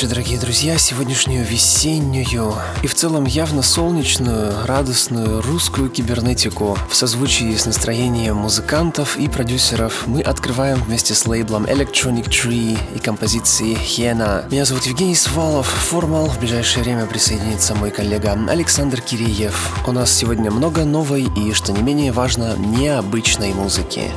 Вечер, дорогие друзья. Сегодняшнюю весеннюю и в целом явно солнечную, радостную русскую кибернетику в созвучии с настроением музыкантов и продюсеров мы открываем вместе с лейблом Electronic Tree и композицией Хена. Меня зовут Евгений Свалов. Формал. В ближайшее время присоединится мой коллега Александр Киреев. У нас сегодня много новой и, что не менее важно, необычной музыки.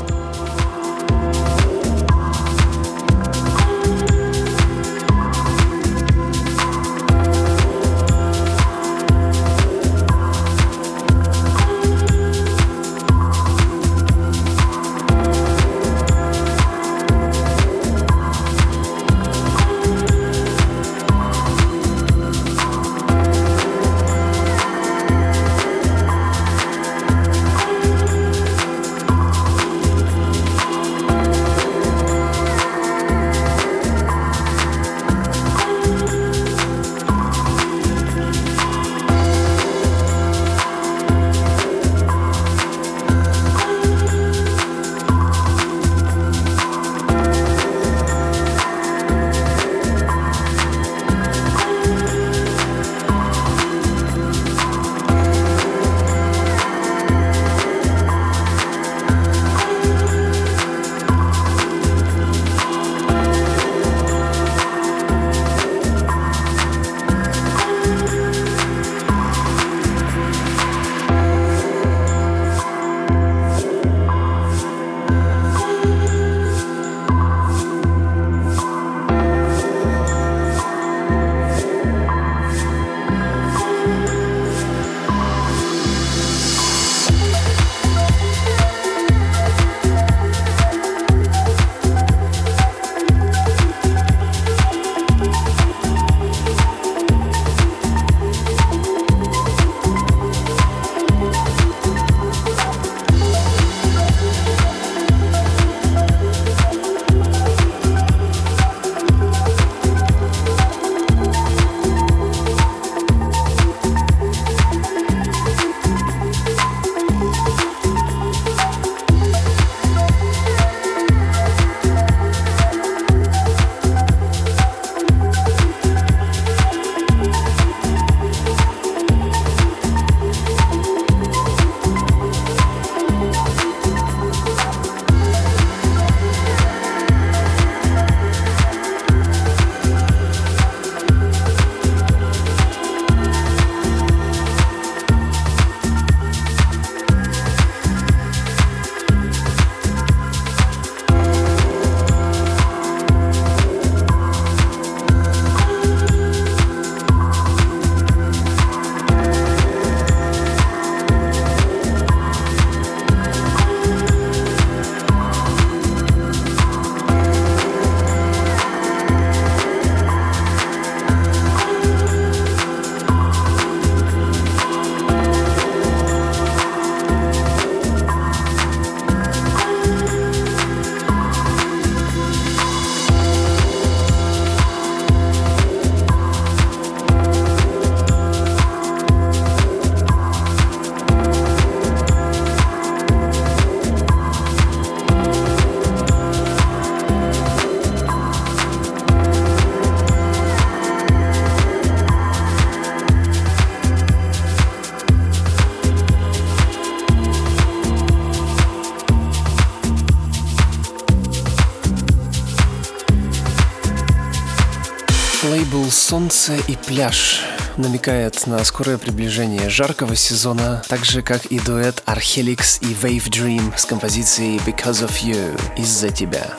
Солнце и пляж намекает на скорое приближение жаркого сезона, так же как и дуэт Arhelix и Wave Dream с композицией Because of You из-за тебя.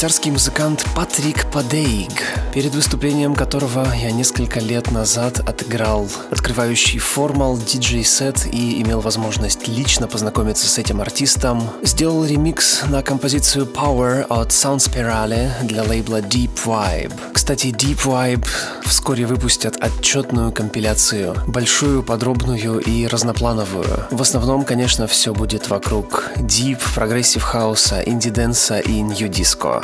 Швейцарский музыкант Патрик Падейг, перед выступлением которого я несколько лет назад отыграл открывающий warm-up диджей-сет и имел возможность лично познакомиться с этим артистом, сделал ремикс на композицию Power от Sound Spirale для лейбла Deep Vibe. Кстати, Deep Vibe вскоре выпустят отчетную компиляцию, большую, подробную и разноплановую. В основном, конечно, все будет вокруг Deep, progressive хауса, инди-дэнса и nu-disco.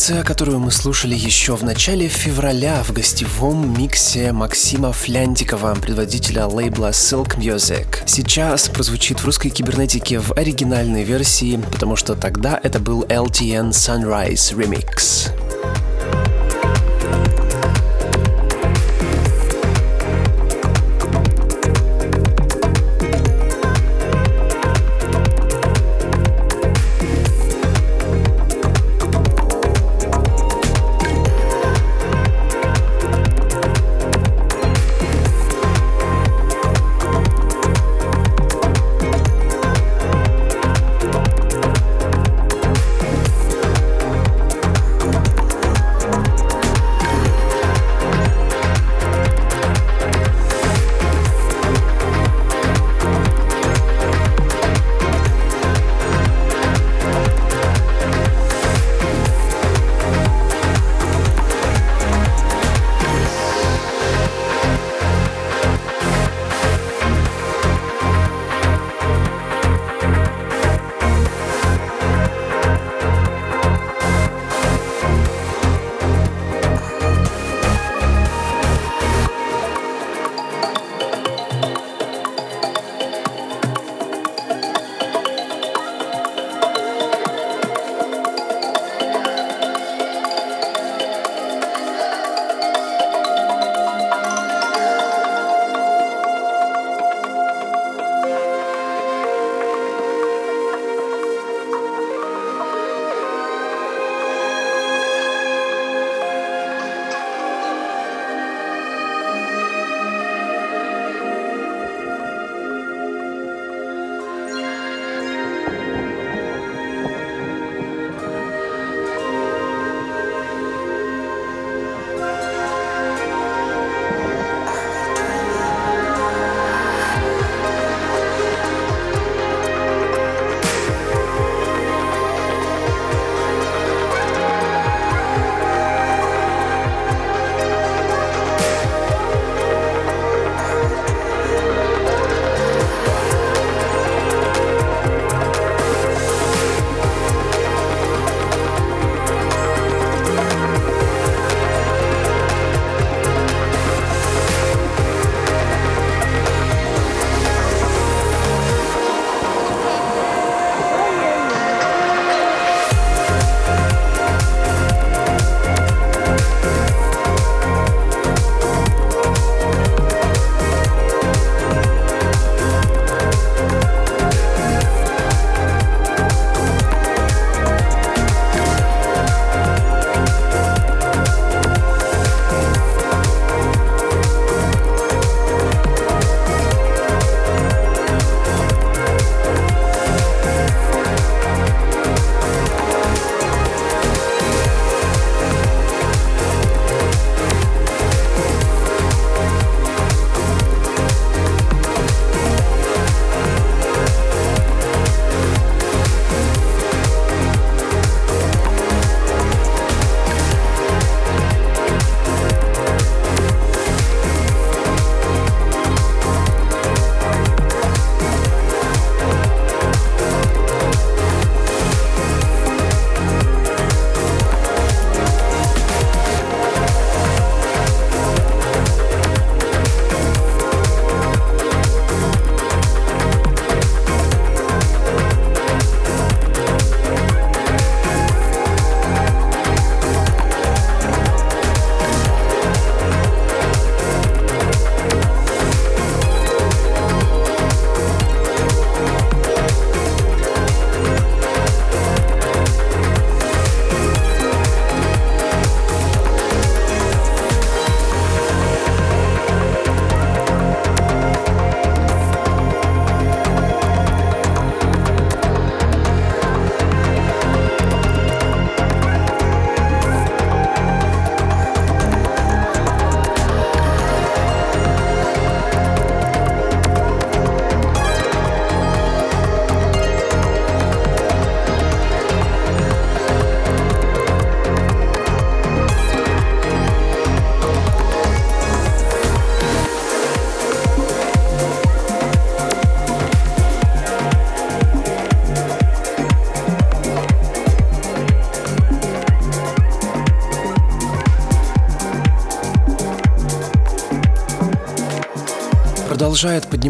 Композиция, которую мы слушали еще в начале февраля в гостевом миксе Максима Флянтикова, предводителя лейбла Silk Music. Сейчас прозвучит в русской кибернетике в оригинальной версии, потому что тогда это был LTN Sunrise Remix.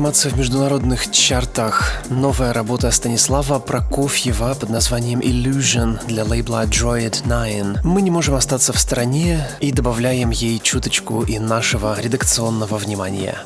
Подниматься в международных чартах новая работа Станислава Прокофьева под названием Illusion для лейбла Droid 9. Мы не можем остаться в стороне и добавляем ей чуточку и нашего редакционного внимания.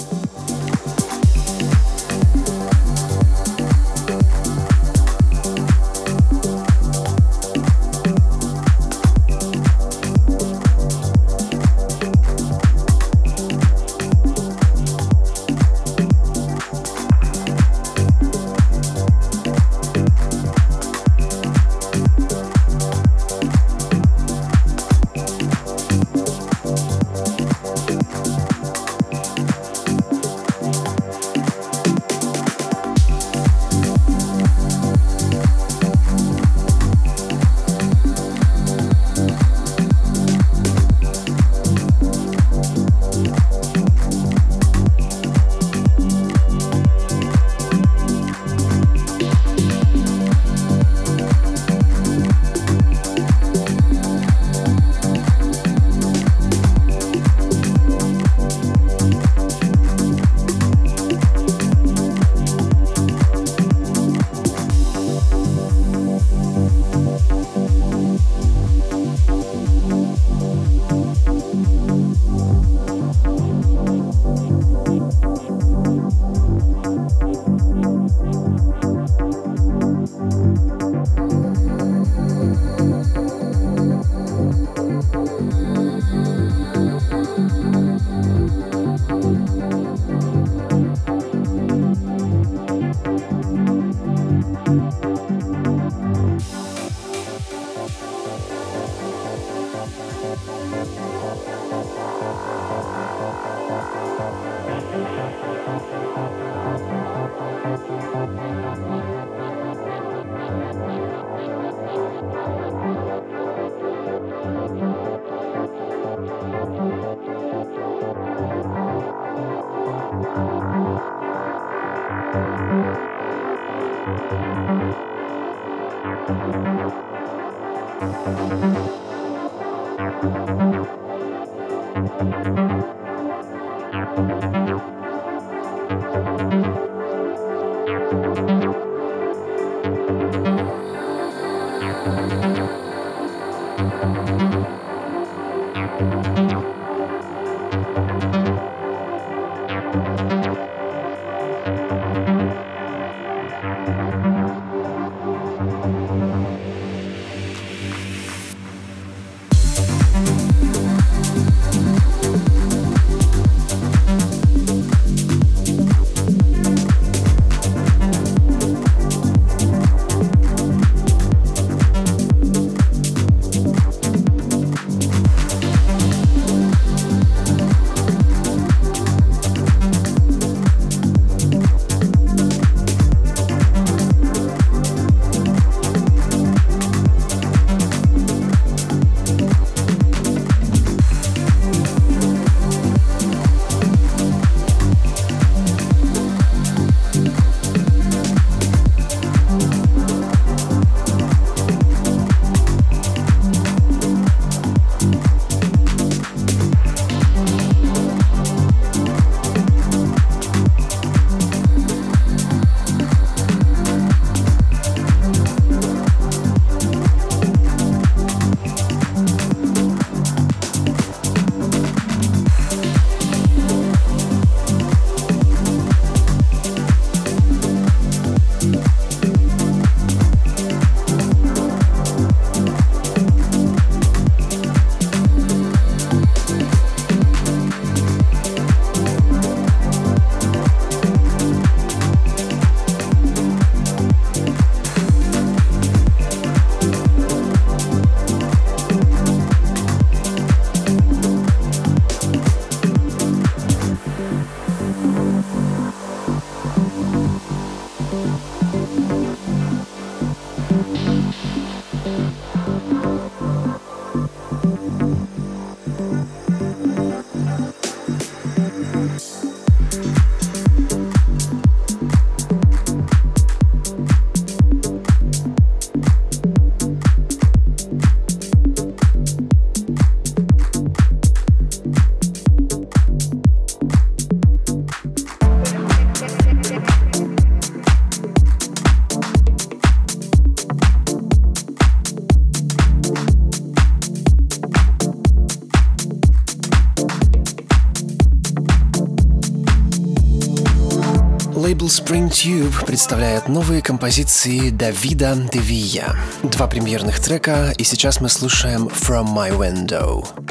Spring Tube представляет новые композиции Давида Девия. Два премьерных трека, и сейчас мы слушаем From My Window.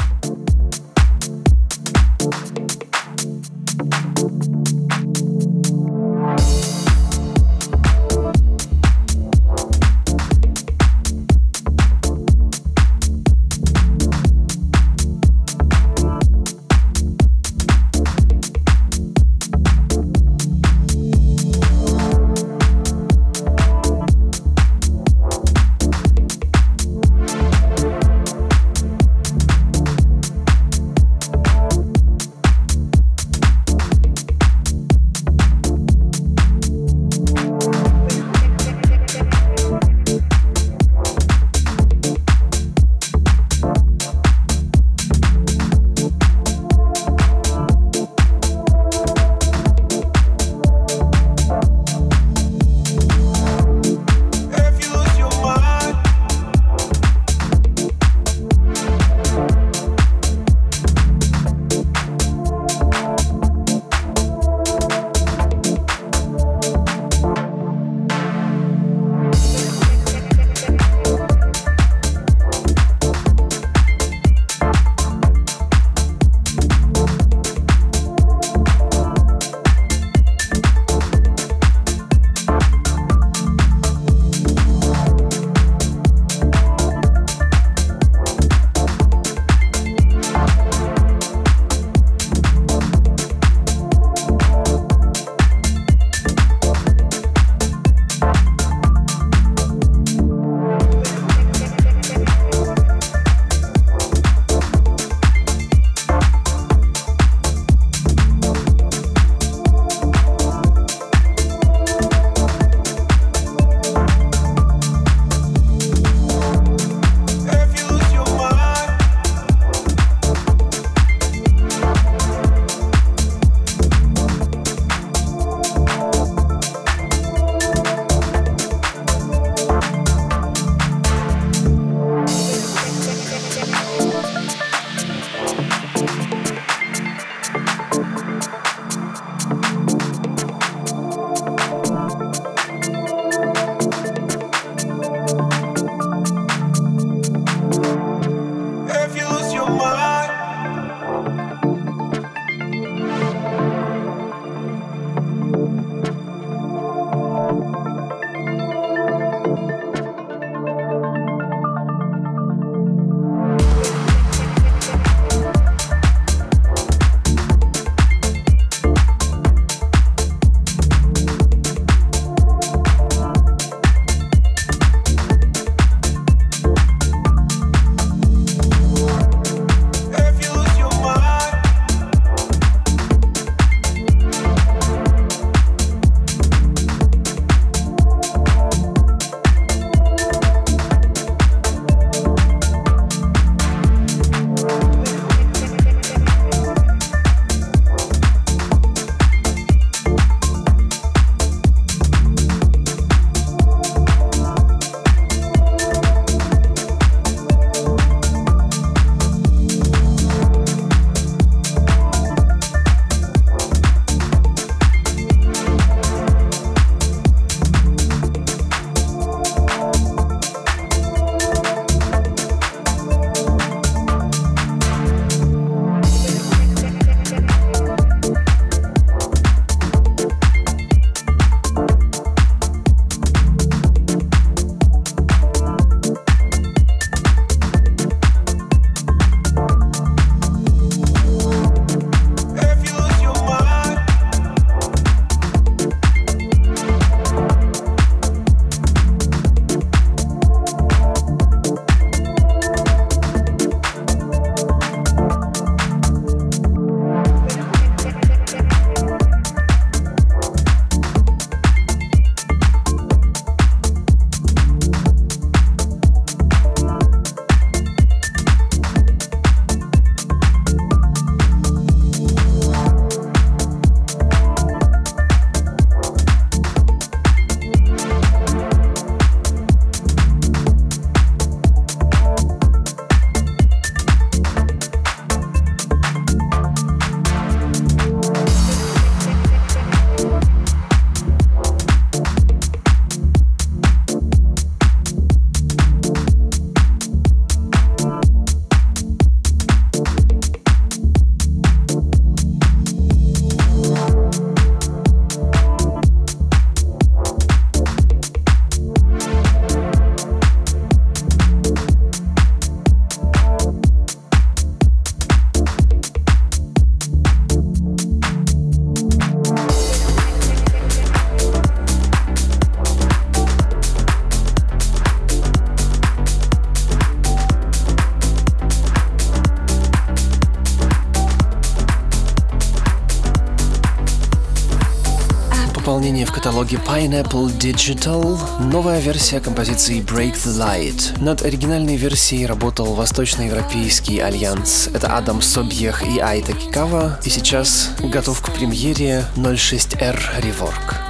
Pineapple Digital, новая версия композиции Break the Light. Над оригинальной версией работал Восточноевропейский альянс. Это Адам Собьех и Айта Кикава, и сейчас готов к премьере 06R Rework.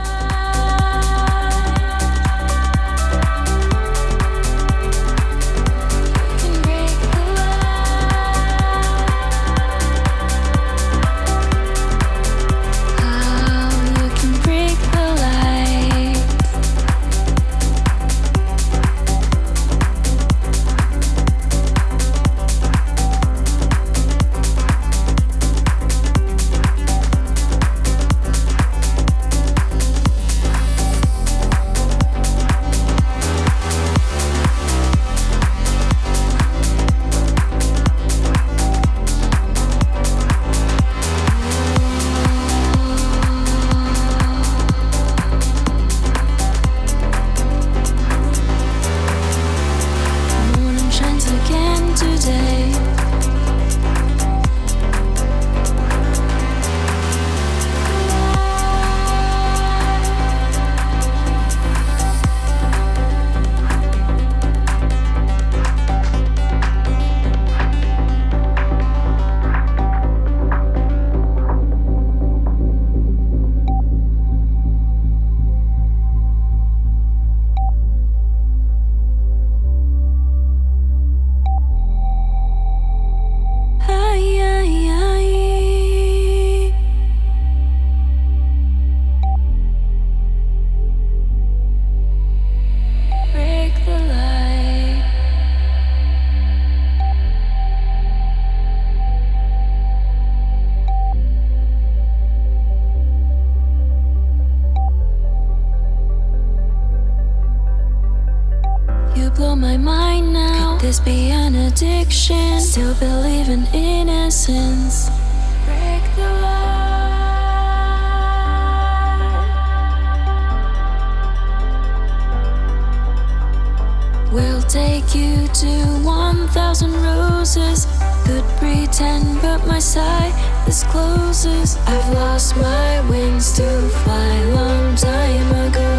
thousand roses could pretend, but my sight is closest. I've lost my wings to fly long time ago.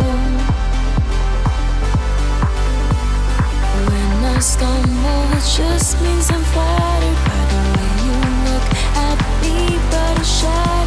When I stumble, it just means I'm flattered by the way you look at me, but I shy.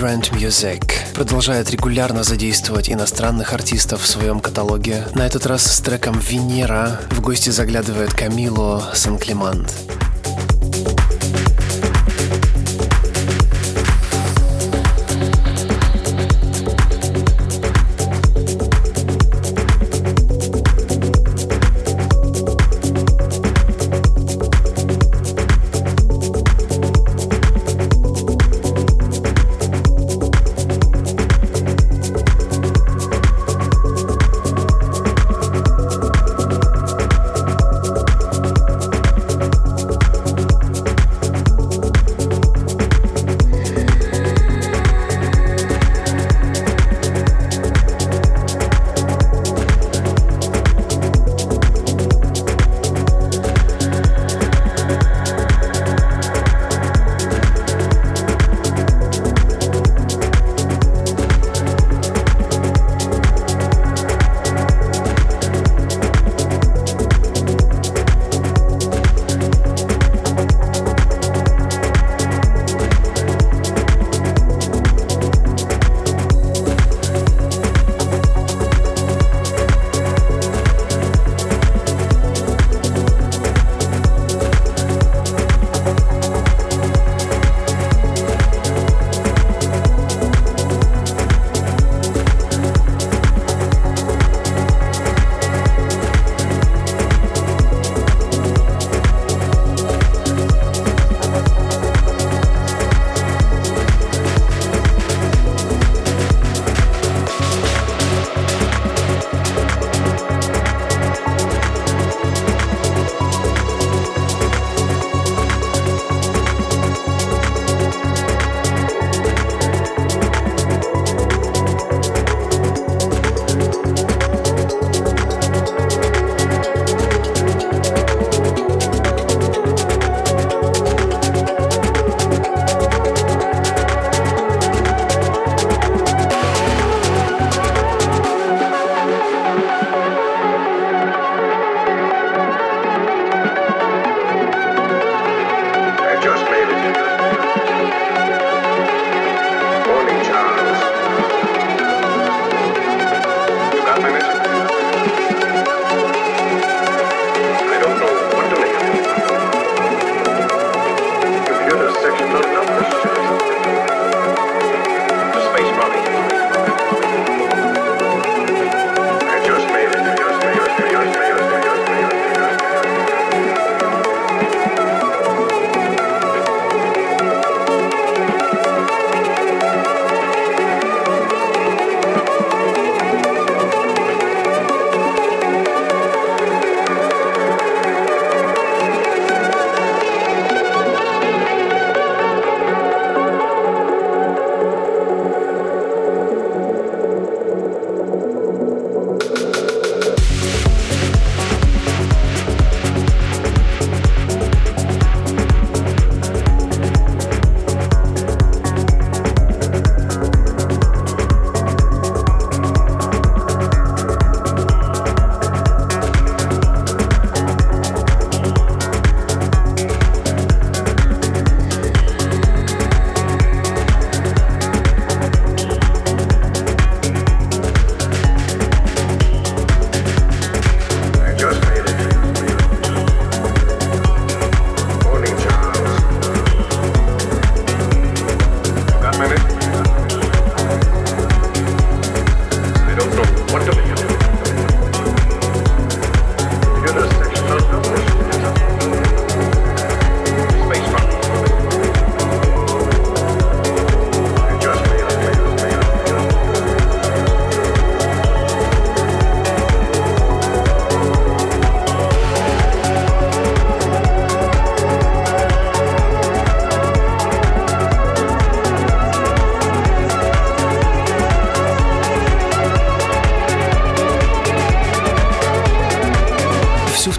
Grant Music продолжает регулярно задействовать иностранных артистов в своем каталоге. На этот раз с треком «Венера» в гости заглядывает Камило Сан-Климант.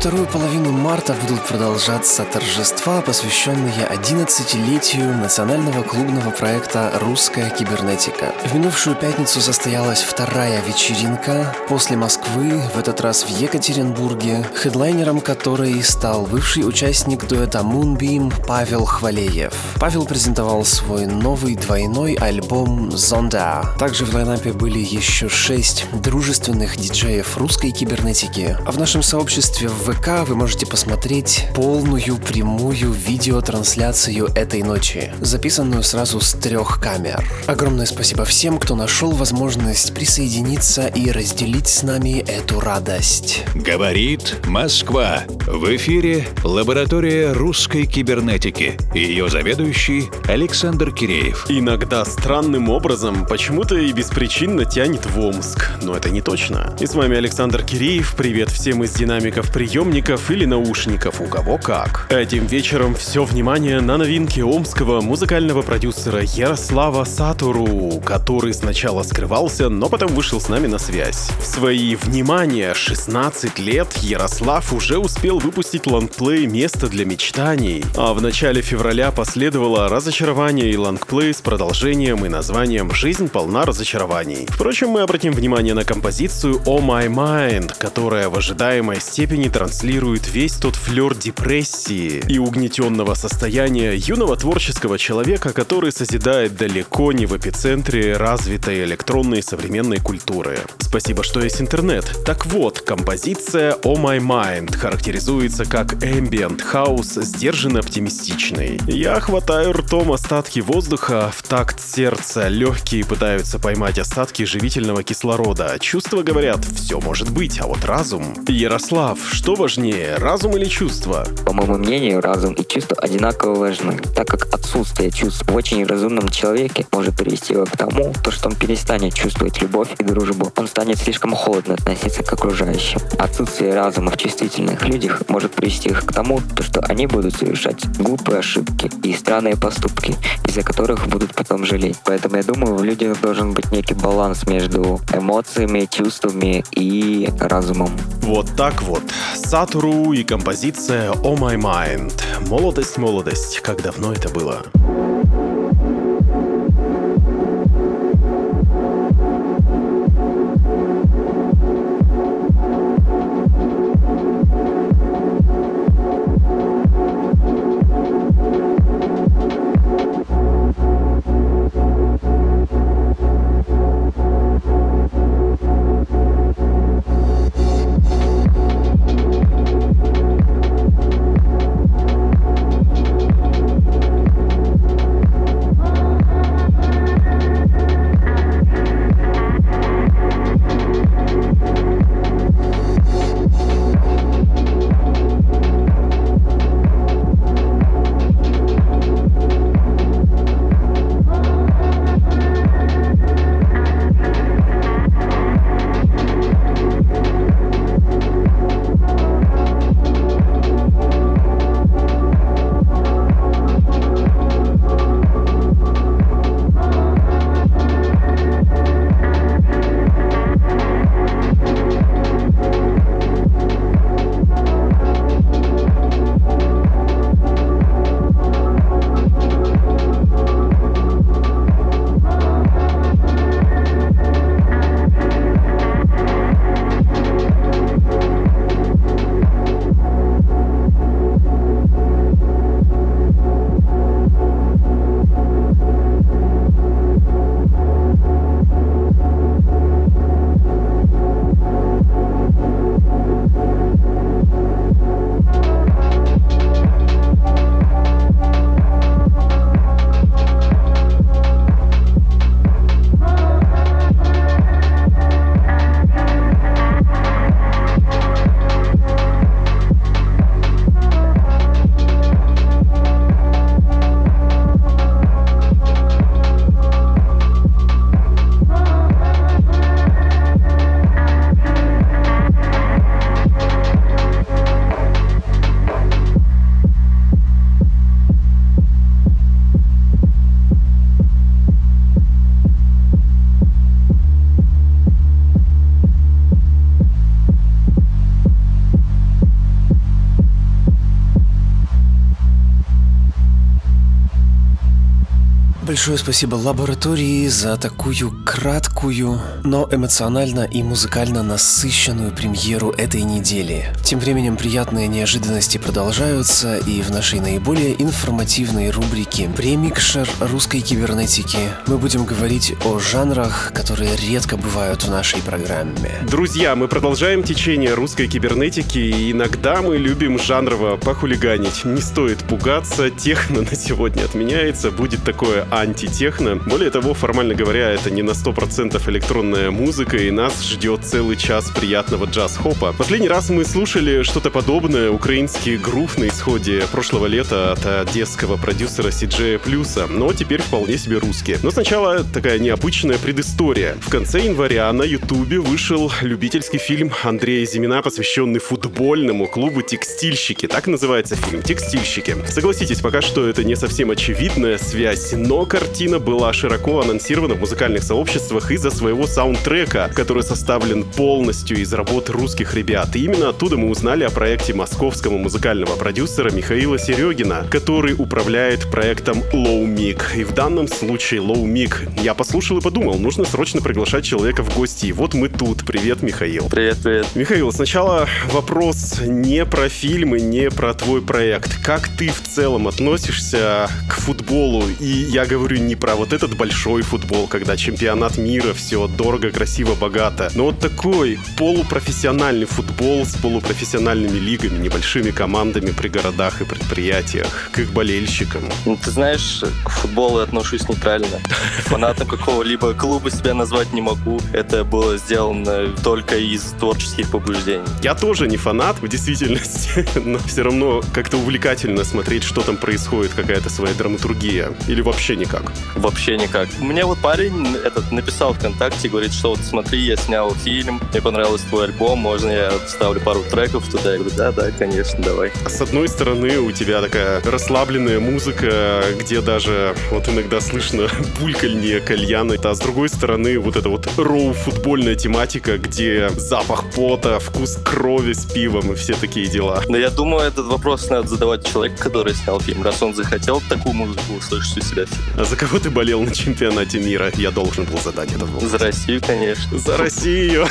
Вторую половину марта будут продолжаться торжества, посвященные 11-летию национального клубного проекта «Русская кибернетика». В минувшую пятницу состоялась вторая вечеринка после Москвы, в этот раз в Екатеринбурге, хедлайнером которой стал бывший участник дуэта Moonbeam Павел Хвалеев. Павел презентовал свой новый двойной альбом «Зонда». Также в лайнапе были еще шесть дружественных диджеев русской кибернетики. А в нашем сообществе в ВК вы можете посмотреть полную прямую видеотрансляцию этой ночи, записанную сразу с трех камер. Огромное спасибо всем, кто нашел возможность присоединиться и разделить с нами эту радость. Говорит Москва. В эфире лаборатория русской кибернетики. Ее заведующий Александр Киреев. Иногда странным образом почему-то и беспричинно тянет в Омск, но это не точно. И с вами Александр Киреев. Привет всем из динамиков приемников или наушников, у кого как. Этим вечером все внимание на новинки омского музыкального продюсера Ярослава Сатуру, который сначала скрывался, но потом вышел с нами на связь. В свои, внимание, 16 лет Ярослав уже успел выпустить лонгплей «Место для мечтаний», а в начале февраля последовало разочарование и лонгплей с продолжением и названием «Жизнь полна разочарований». Впрочем, мы обратим внимание на композицию «Oh My Mind», которая в ожидаемой степени транслирует весь тот флер депрессии и угнетенного состояния юного творческого человека, который созидает далеко не в эпицентре развитой электронной современной культуры. Спасибо, что есть интернет. Так вот, композиция «Oh My Mind» характеризуется как ambient house, сдержанно оптимистичный. Я хватаю ртом остатки воздуха в такт сердца, легкие пытаются поймать остатки живительного кислорода. Чувства говорят, все может быть, а вот разум... Ярослав, что важнее, разум или чувство? По моему мнению, разум и чувства одинаково важны, так как отсутствие чувств в очень разумном человеке может привести его к тому, то, что он перестанет чувствовать любовь и дружбу. Он станет слишком холодно относиться к окружающим. Отсутствие разума в чувствительных людях может привести их к тому, то, что они будут совершать глупые ошибки и странные поступки, из-за которых будут потом жалеть. Поэтому я думаю, в людях должен быть некий баланс между эмоциями, чувствами и разумом. Вот так вот. Сатуру и композиция «Oh My Mind». Молодость, молодость, как давно это было. Большое спасибо лаборатории за такую краткую, но эмоционально и музыкально насыщенную премьеру этой недели. Тем временем приятные неожиданности продолжаются, и в нашей наиболее информативной рубрике «Премикшер русской кибернетики» мы будем говорить о жанрах, которые редко бывают в нашей программе. Друзья, мы продолжаем течение русской кибернетики, и иногда мы любим жанрово похулиганить. Не стоит пугаться, техно на сегодня отменяется, будет такое антитехно. Более того, формально говоря, это не на 100% электронная музыка, и нас ждет целый час приятного джаз-хопа. Последний раз мы слушали что-то подобное, украинский грув на исходе прошлого лета от одесского продюсера Сиджея Плюса, но теперь вполне себе русские. Но сначала такая необычная предыстория. В конце января на Ютубе вышел любительский фильм Андрея Зимина, посвященный футбольному клубу «Текстильщики». Так называется фильм «Текстильщики». Согласитесь, пока что это не совсем очевидная связь, но картина была широко анонсирована в музыкальных сообществах из-за своего саундтрека, который составлен полностью из работ русских ребят. И именно оттуда мы узнали о проекте московского музыкального продюсера Михаила Серегина, который управляет проектом Low Mig. И в данном случае Low Mig я послушал и подумал, нужно срочно приглашать человека в гости. И вот мы тут. Привет, Михаил. Привет, привет. Михаил, сначала вопрос не про фильмы, не про твой проект. Как ты в целом относишься к футболу? И я говорю не про вот этот большой футбол, когда чемпионат мира, все дорого, красиво, богато. Но вот такой полупрофессиональный футбол с полупрофессиональными лигами, небольшими командами при городах и предприятиях, к их болельщикам. Ну, ты знаешь, к футболу я отношусь нейтрально. Фанатом какого-либо клуба себя назвать не могу. Это было сделано только из творческих побуждений. Я тоже не фанат в действительности, но все равно как-то увлекательно смотреть, что там происходит, какая-то своя драматургия. Или вообще никак? Вообще никак. Мне вот парень этот написал ВКонтакте, говорит, что вот смотри, я снял фильм, мне понравился твой альбом, можно я вставлю пару треков туда? Я говорю, да, да, конечно, давай. С одной стороны, у тебя такая расслабленная музыка, где даже вот иногда слышно булькальнее кальяны, а с другой стороны, вот эта вот роу-футбольная тематика, где запах пота, вкус крови с пивом и все такие дела. Но я думаю, этот вопрос надо задавать человеку, который снял фильм, раз он захотел такую музыку услышать у себя в фильме. А за кого ты болел на чемпионате мира? Я должен был задать этот вопрос. За Россию, конечно. За Россию!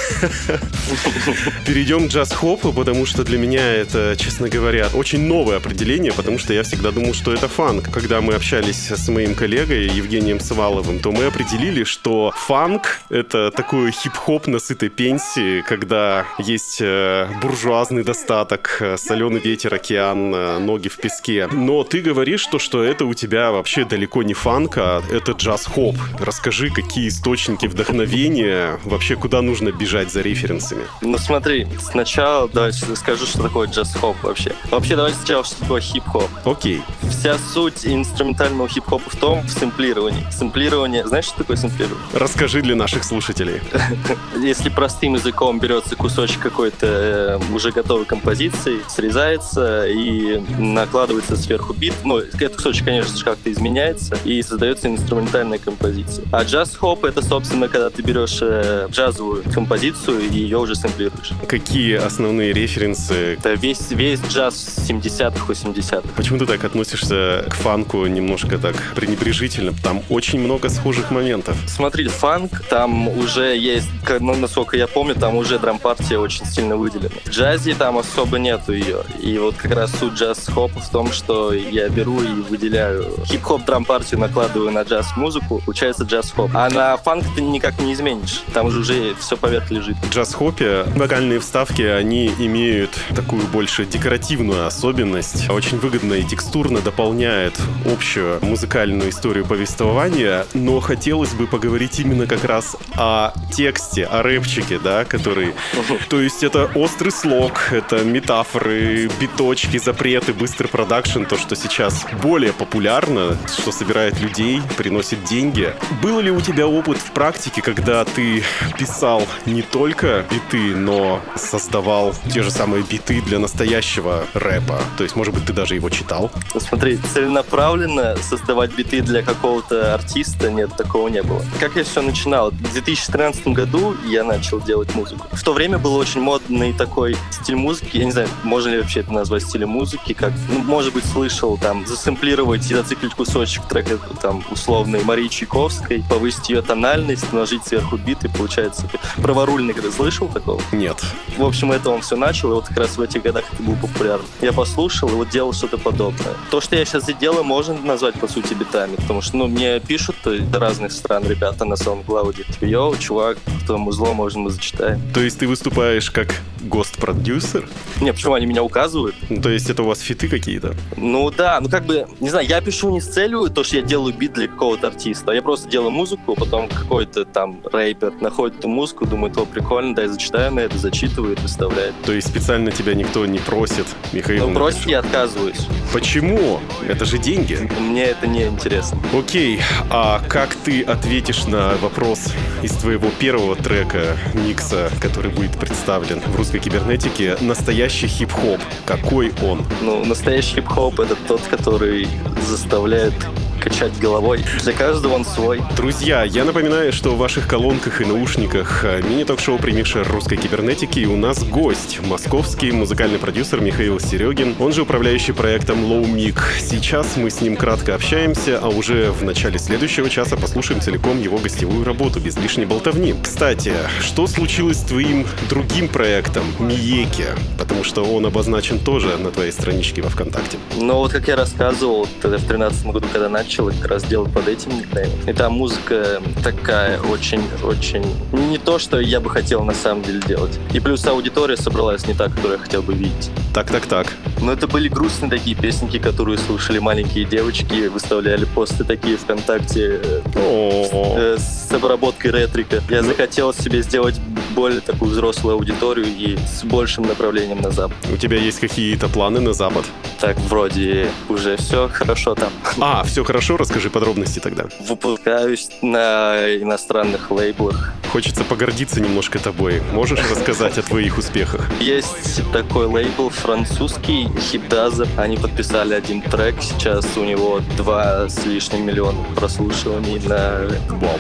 Перейдем к джаз-хопу, потому что для меня это, честно говоря, очень новое определение, потому что я всегда думал, что это фанк. Когда мы общались с моим коллегой Евгением Сваловым, то мы определили, что фанк — это такой хип-хоп на сытой пенсии, когда есть э, буржуазный достаток, э, соленый ветер, океан, э, ноги в песке. Но ты говоришь, что, что это у тебя вообще далеко не фанк, а это джаз-хоп. Расскажи, какие источники вдохновения, вообще куда нужно бежать за референсами? Ну смотри, сначала давай скажу, что такое джаз-хоп вообще. Вообще давай сначала, что такое хип-хоп. Окей. Вся суть инструментального хип-хопа в том, в сэмплировании. Сэмплирование, знаешь, что такое сэмплирование? Расскажи для наших слушателей. Если простым языком берется кусочек какой-то э, уже готовой композиции, срезается и накладывается сверху бит. Ну, этот кусочек, конечно же, как-то изменяется и создается инструментальная композиция. А джаз-хоп — это, собственно, когда ты берешь э, джазовую композицию и ее уже сэмплируешь. Какие основные референсы? Это весь, весь джаз 70-х, 80-х. Почему ты так относишься к фанку немножко так пренебрежительно? Там очень много схожих моментов. Смотри, фанк, там уже есть, ну, насколько я помню, там уже драм-партия очень сильно выделена. В джазе там особо нету ее. И вот как раз суть джаз-хопа в том, что я беру и выделяю хип-хоп драм-партию, накладываю на джаз-музыку, получается джаз-хоп. А на фанк ты никак не изменишь. Там же уже все поверх лежит. В джаз-хопе вокальные вставки, они имеют такую больше декоративную особенность. Очень выгодно и текстурно дополняет общую музыкальную историю повествования, но хотелось бы поговорить именно как раз о тексте, о рэпчике, да, который... То есть это острый слог, это метафоры, биточки, запреты, быстрый продакшн, то, что сейчас более популярно, что собирает людей, приносит деньги. Был ли у тебя опыт в практике, когда ты писал не только биты, но создавал те же самые биты для настоящего рэпа? То есть, может быть, ты даже его читал? Ну, Смотри, целенаправленно создавать биты для какого-то артиста, нет, такого не было. Как я все начинал? В 2013 году я начал делать музыку. В то время был очень модный такой стиль музыки, я не знаю, можно ли вообще это назвать стилем музыки, как, ну, может быть, слышал там, засэмплировать и зациклить кусочек трека там условной Марии Чайковской, повысить ее тональность, наложить сверху бит, и получается праворульный, когда слышал такого? Нет. В общем, это он все начал, и вот как раз в этих годах это был популярен. Я послушал и вот делал что-то подобное. То, что я сейчас и делаю, можно назвать, по сути, битами, потому что, ну, мне пишут из разных стран ребята на SoundCloud, типа, йоу, чувак, кто музло, можно мы зачитаем. То есть ты выступаешь как гост-продюсер? Не, почему они меня указывают? Ну, то есть это у вас фиты какие-то? Ну да, ну как бы, не знаю, я пишу не с целью то, что я делаю бит для какого-то артиста, я просто делаю музыку, потом какой-то там рэпер находит эту музыку, думает, о, прикольно, дай зачитаю на это, зачитывает, выставляет. То есть специально тебя никто не просит, Михаил? Ну, просит, я отказываюсь. Почему? Это же деньги. Мне это не интересно. Окей, а как ты ответишь на вопрос из твоего первого трека, микса, который будет представлен в русской кибернетике, настоящий хип-хоп? Какой он? Ну, настоящий хип-хоп — это тот, который заставляет качать головой. Для каждого он свой. Друзья, я напоминаю, что в ваших колонках и наушниках э, мини-ток-шоу «Премьер русской кибернетики» и у нас гость, московский музыкальный продюсер Михаил Серегин, он же управляющий проектом Low Mic. Сейчас мы с ним кратко общаемся, а уже в начале следующего часа послушаем целиком его гостевую работу без лишней болтовни. Кстати, что случилось с твоим другим проектом, Миеки? Потому что он обозначен тоже на твоей страничке во ВКонтакте. Ну вот как я рассказывал, тогда в 2013 году, когда начал начал как раз делать под этим никнеймом. И там музыка такая очень-очень... Не то, что я бы хотел на самом деле делать. И плюс аудитория собралась не та, которую я хотел бы видеть. Так-так-так. Но это были грустные такие песенки, которые слушали маленькие девочки, выставляли посты такие ВКонтакте э, с обработкой ретрика. Я захотел себе сделать более такую взрослую аудиторию и с большим направлением на Запад. У тебя есть какие-то планы на Запад? Так, вроде уже все хорошо там. А, все хорошо, расскажи подробности тогда. Выпускаюсь на иностранных лейблах. Хочется погордиться немножко тобой. Можешь рассказать о твоих успехах? Есть такой лейбл французский, Hip Dozer. Они подписали один трек. Сейчас у него два с лишним миллиона прослушиваний на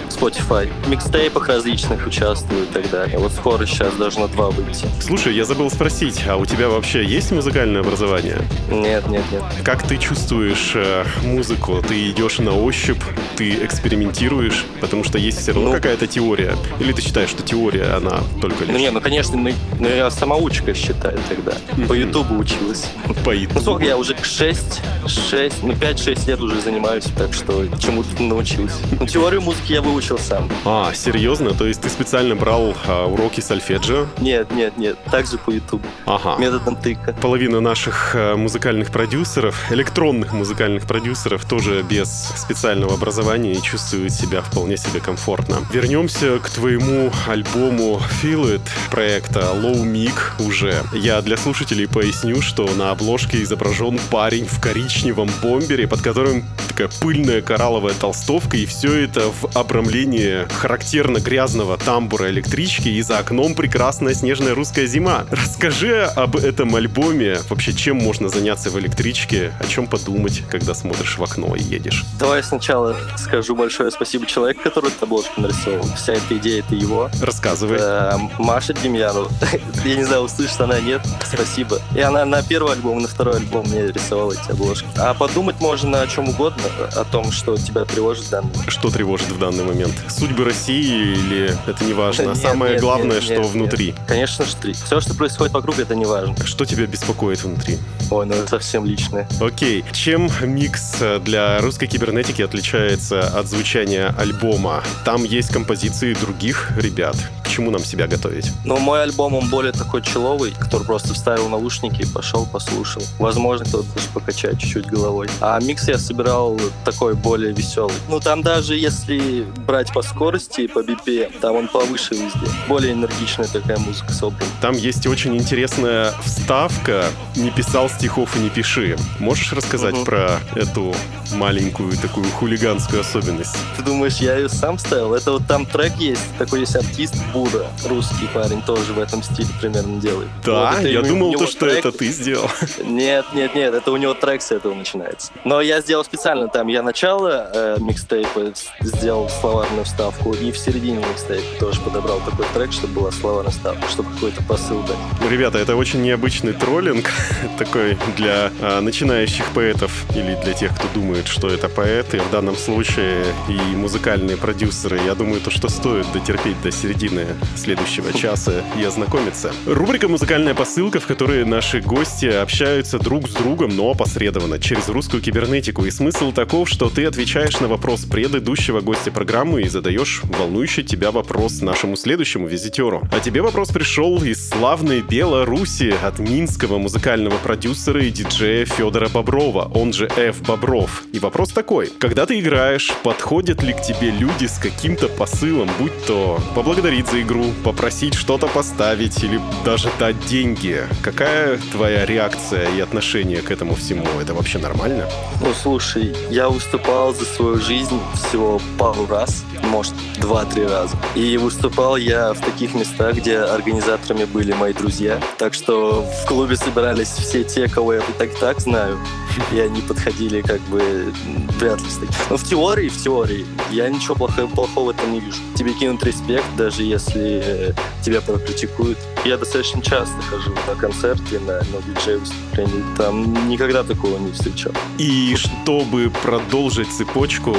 Spotify. В микстейпах различных участвую и так далее. Вот скоро сейчас должно два выйти. Слушай, я забыл спросить, а у тебя вообще есть музыкальное образование? Нет, нет, нет. Как ты чувствуешь э, музыку? Ты идешь на ощупь, ты экспериментируешь, потому что есть все равно ну, какая-то теория. Или ты считаешь, что теория, она только лишь... Ну не, ну конечно, ну, ну я самоучка считаю тогда. По Ютубу училась. По Ютубу? Ну сколько я уже 6, 6, ну 5-6 лет уже занимаюсь, так что чему-то научился. Ну теорию музыки я выучил сам. А, серьезно? То есть ты специально брал а, уроки сольфеджио? Нет, нет, нет, также по Ютубу. Ага. Методом тыка. Половина наших а, музыкальных продюсеров, электронных музыкальных продюсеров, тоже без специального образования и чувствуют себя вполне себе комфортно. Вернемся к твоему альбому Feel It проекта Low Mig уже. Я для слушателей поясню, что на обложке изображен парень в коричневом бомбере, под которым такая пыльная коралловая толстовка, и все это в обрамлении характерно грязного тамбура электрички, и за окном прекрасная снежная русская зима. Расскажи об этом альбоме, вообще чем можно заняться в электричке, о чем подумать, когда смотришь в окно и едешь. Давай сначала скажу большое спасибо человеку, который эту обложку нарисовал. Вся эта идея это его. Рассказывай. Э, Маша Демьянова. Я не знаю, услышит она, нет. Спасибо. И она на первый альбом, на второй альбом мне рисовала эти обложки. А подумать можно о чем угодно, о том, что тебя тревожит в данный момент. Что тревожит в данный момент? Судьбы России или это не важно? Самое нет, главное, нет, что нет, внутри. Нет. Конечно, что все, что происходит вокруг, это не важно. Что тебя беспокоит внутри? Ой, ну это совсем личное. Окей. Чем микс для русской кибернетики отличается от звучания альбома? Там есть композиции других ребят. К чему нам себя готовить? Ну, мой альбом, он более такой человый, который просто вставил наушники и пошел, послушал. Возможно, кто-то даже покачать чуть-чуть головой. А микс я собирал такой более веселый. Ну, там даже если брать по скорости, по BPM, там он повыше везде. Более энергичная такая музыка собрана. Там есть очень интересная вставка «Не писал стихов и не пиши». Можешь рассказать угу. про эту маленькую такую хулиганскую особенность? Ты думаешь, я ее сам ставил? Это вот там трек есть, такой есть артист, Бура, русский парень, тоже в этом стиле примерно делает. Да, Вот я у- думал, то, что трек- это ты сделал. Нет, нет, нет, это у него трек с этого начинается. Но я сделал специально там, я начало э, микстейпа сделал словарную вставку, и в середине микстейпа тоже подобрал такой трек, чтобы была словарная вставка, чтобы какой-то посыл дать. Ребята, это очень необычный троллинг, такой для а, начинающих поэтов или для тех, кто думает, что это поэты, в данном случае и музыкальные продюсеры. Я думаю, то, что стоит дотерпеть до середины следующего часа и ознакомиться. Рубрика «Музыкальная посылка», в которой наши гости общаются друг с другом, но опосредованно, через русскую кибернетику. И смысл таков, что ты отвечаешь на вопрос предыдущего гостя программы и задаешь волнующий тебя вопрос нашему следующему визитеру. А тебе вопрос пришел из славной Беларуси от минского музыкального продюсера и диджея Федора Боброва, он же F. Бобров. И вопрос такой. Когда ты играешь, подходят ли к тебе люди с каким-то посылом, будь то поблагодарить за игру, попросить что-то поставить или даже дать деньги? Какая твоя реакция и отношение к этому всему? Это вообще нормально? Ну, слушай, я выступал за свою жизнь всего пару раз, может, два-три раза. И выступал я в таких местах, где организаторами были мои друзья. Так что в клубе собирались все те, кого я и так и так знаю. И они подходили как бы вряд ли с таким. Но в теории, в теории, я ничего плохого, плохого в этом не вижу. Тебе кинут респект, даже если э, тебя прокритикуют. Я достаточно часто хожу на концерты, на, на диджей выступления. Там никогда такого не встречал. И чтобы продолжить цепочку,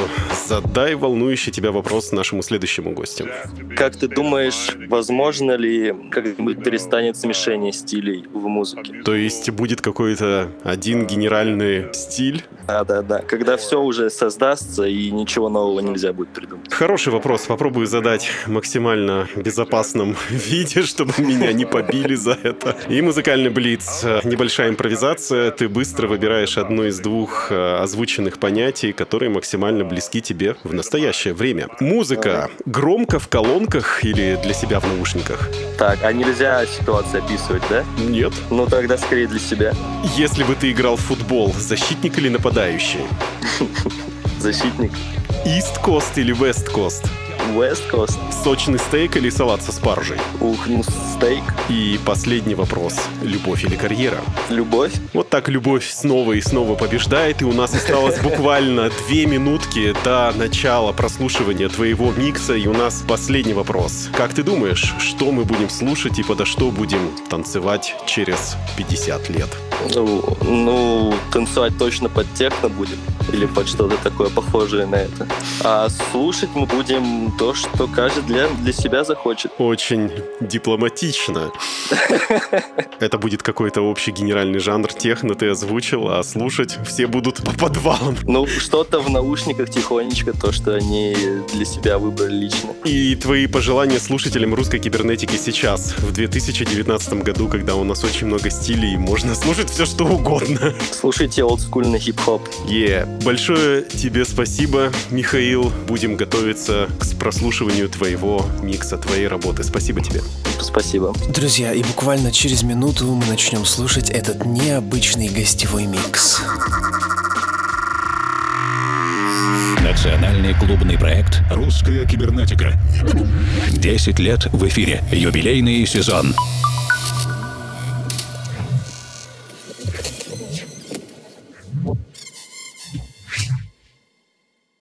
задай волнующий тебя вопрос нашему следующему гостю. Как ты думаешь, возможно ли как-нибудь перестанет смешение стилей в музыке? То есть будет какой-то один генеральный стиль? Да, да, да. Когда все уже создастся и ничего нового нельзя будет придумать. Хороший вопрос. Попробую задать максимально безопасном виде, чтобы меня не побили за это. И музыкальный блиц. Небольшая импровизация. Ты быстро выбираешь одно из двух э, озвученных понятий, которые максимально близки тебе в настоящее время. Музыка. Громко в колонках или для себя в наушниках? Так, а нельзя ситуацию описывать, да? Нет. Ну тогда скорее для себя. Если бы ты играл в футбол, защитник или нападающий? Защитник. East Coast или West Coast? West Coast. Сочный стейк или салат со спаржей? Ух, ну стейк. И последний вопрос. Любовь или карьера? Любовь. Вот так любовь снова и снова побеждает, и у нас осталось буквально две минутки до начала прослушивания твоего микса, и у нас последний вопрос. Как ты думаешь, что мы будем слушать и подо что будем танцевать через 50 лет? Ну, ну, танцевать точно под техно будем. Или под что-то такое похожее на это. А слушать мы будем то, что каждый для, для себя захочет. Очень дипломатично. Это будет какой-то общий генеральный жанр техно, ты озвучил, а слушать все будут по подвалам. Ну, что-то в наушниках тихонечко, то, что они для себя выбрали лично. И твои пожелания слушателям русской кибернетики сейчас, в 2019 году, когда у нас очень много стилей, можно слушать все что угодно. Слушайте олдскульный хип-хоп. Е, большое тебе спасибо, Михаил. Будем готовиться к прослушиванию твоего микса, твоей работы. Спасибо тебе. Спасибо. Друзья, и буквально через минуту мы начнем слушать этот необычный гостевой микс. Национальный клубный проект «Русская кибернетика». 10 лет в эфире. Юбилейный сезон.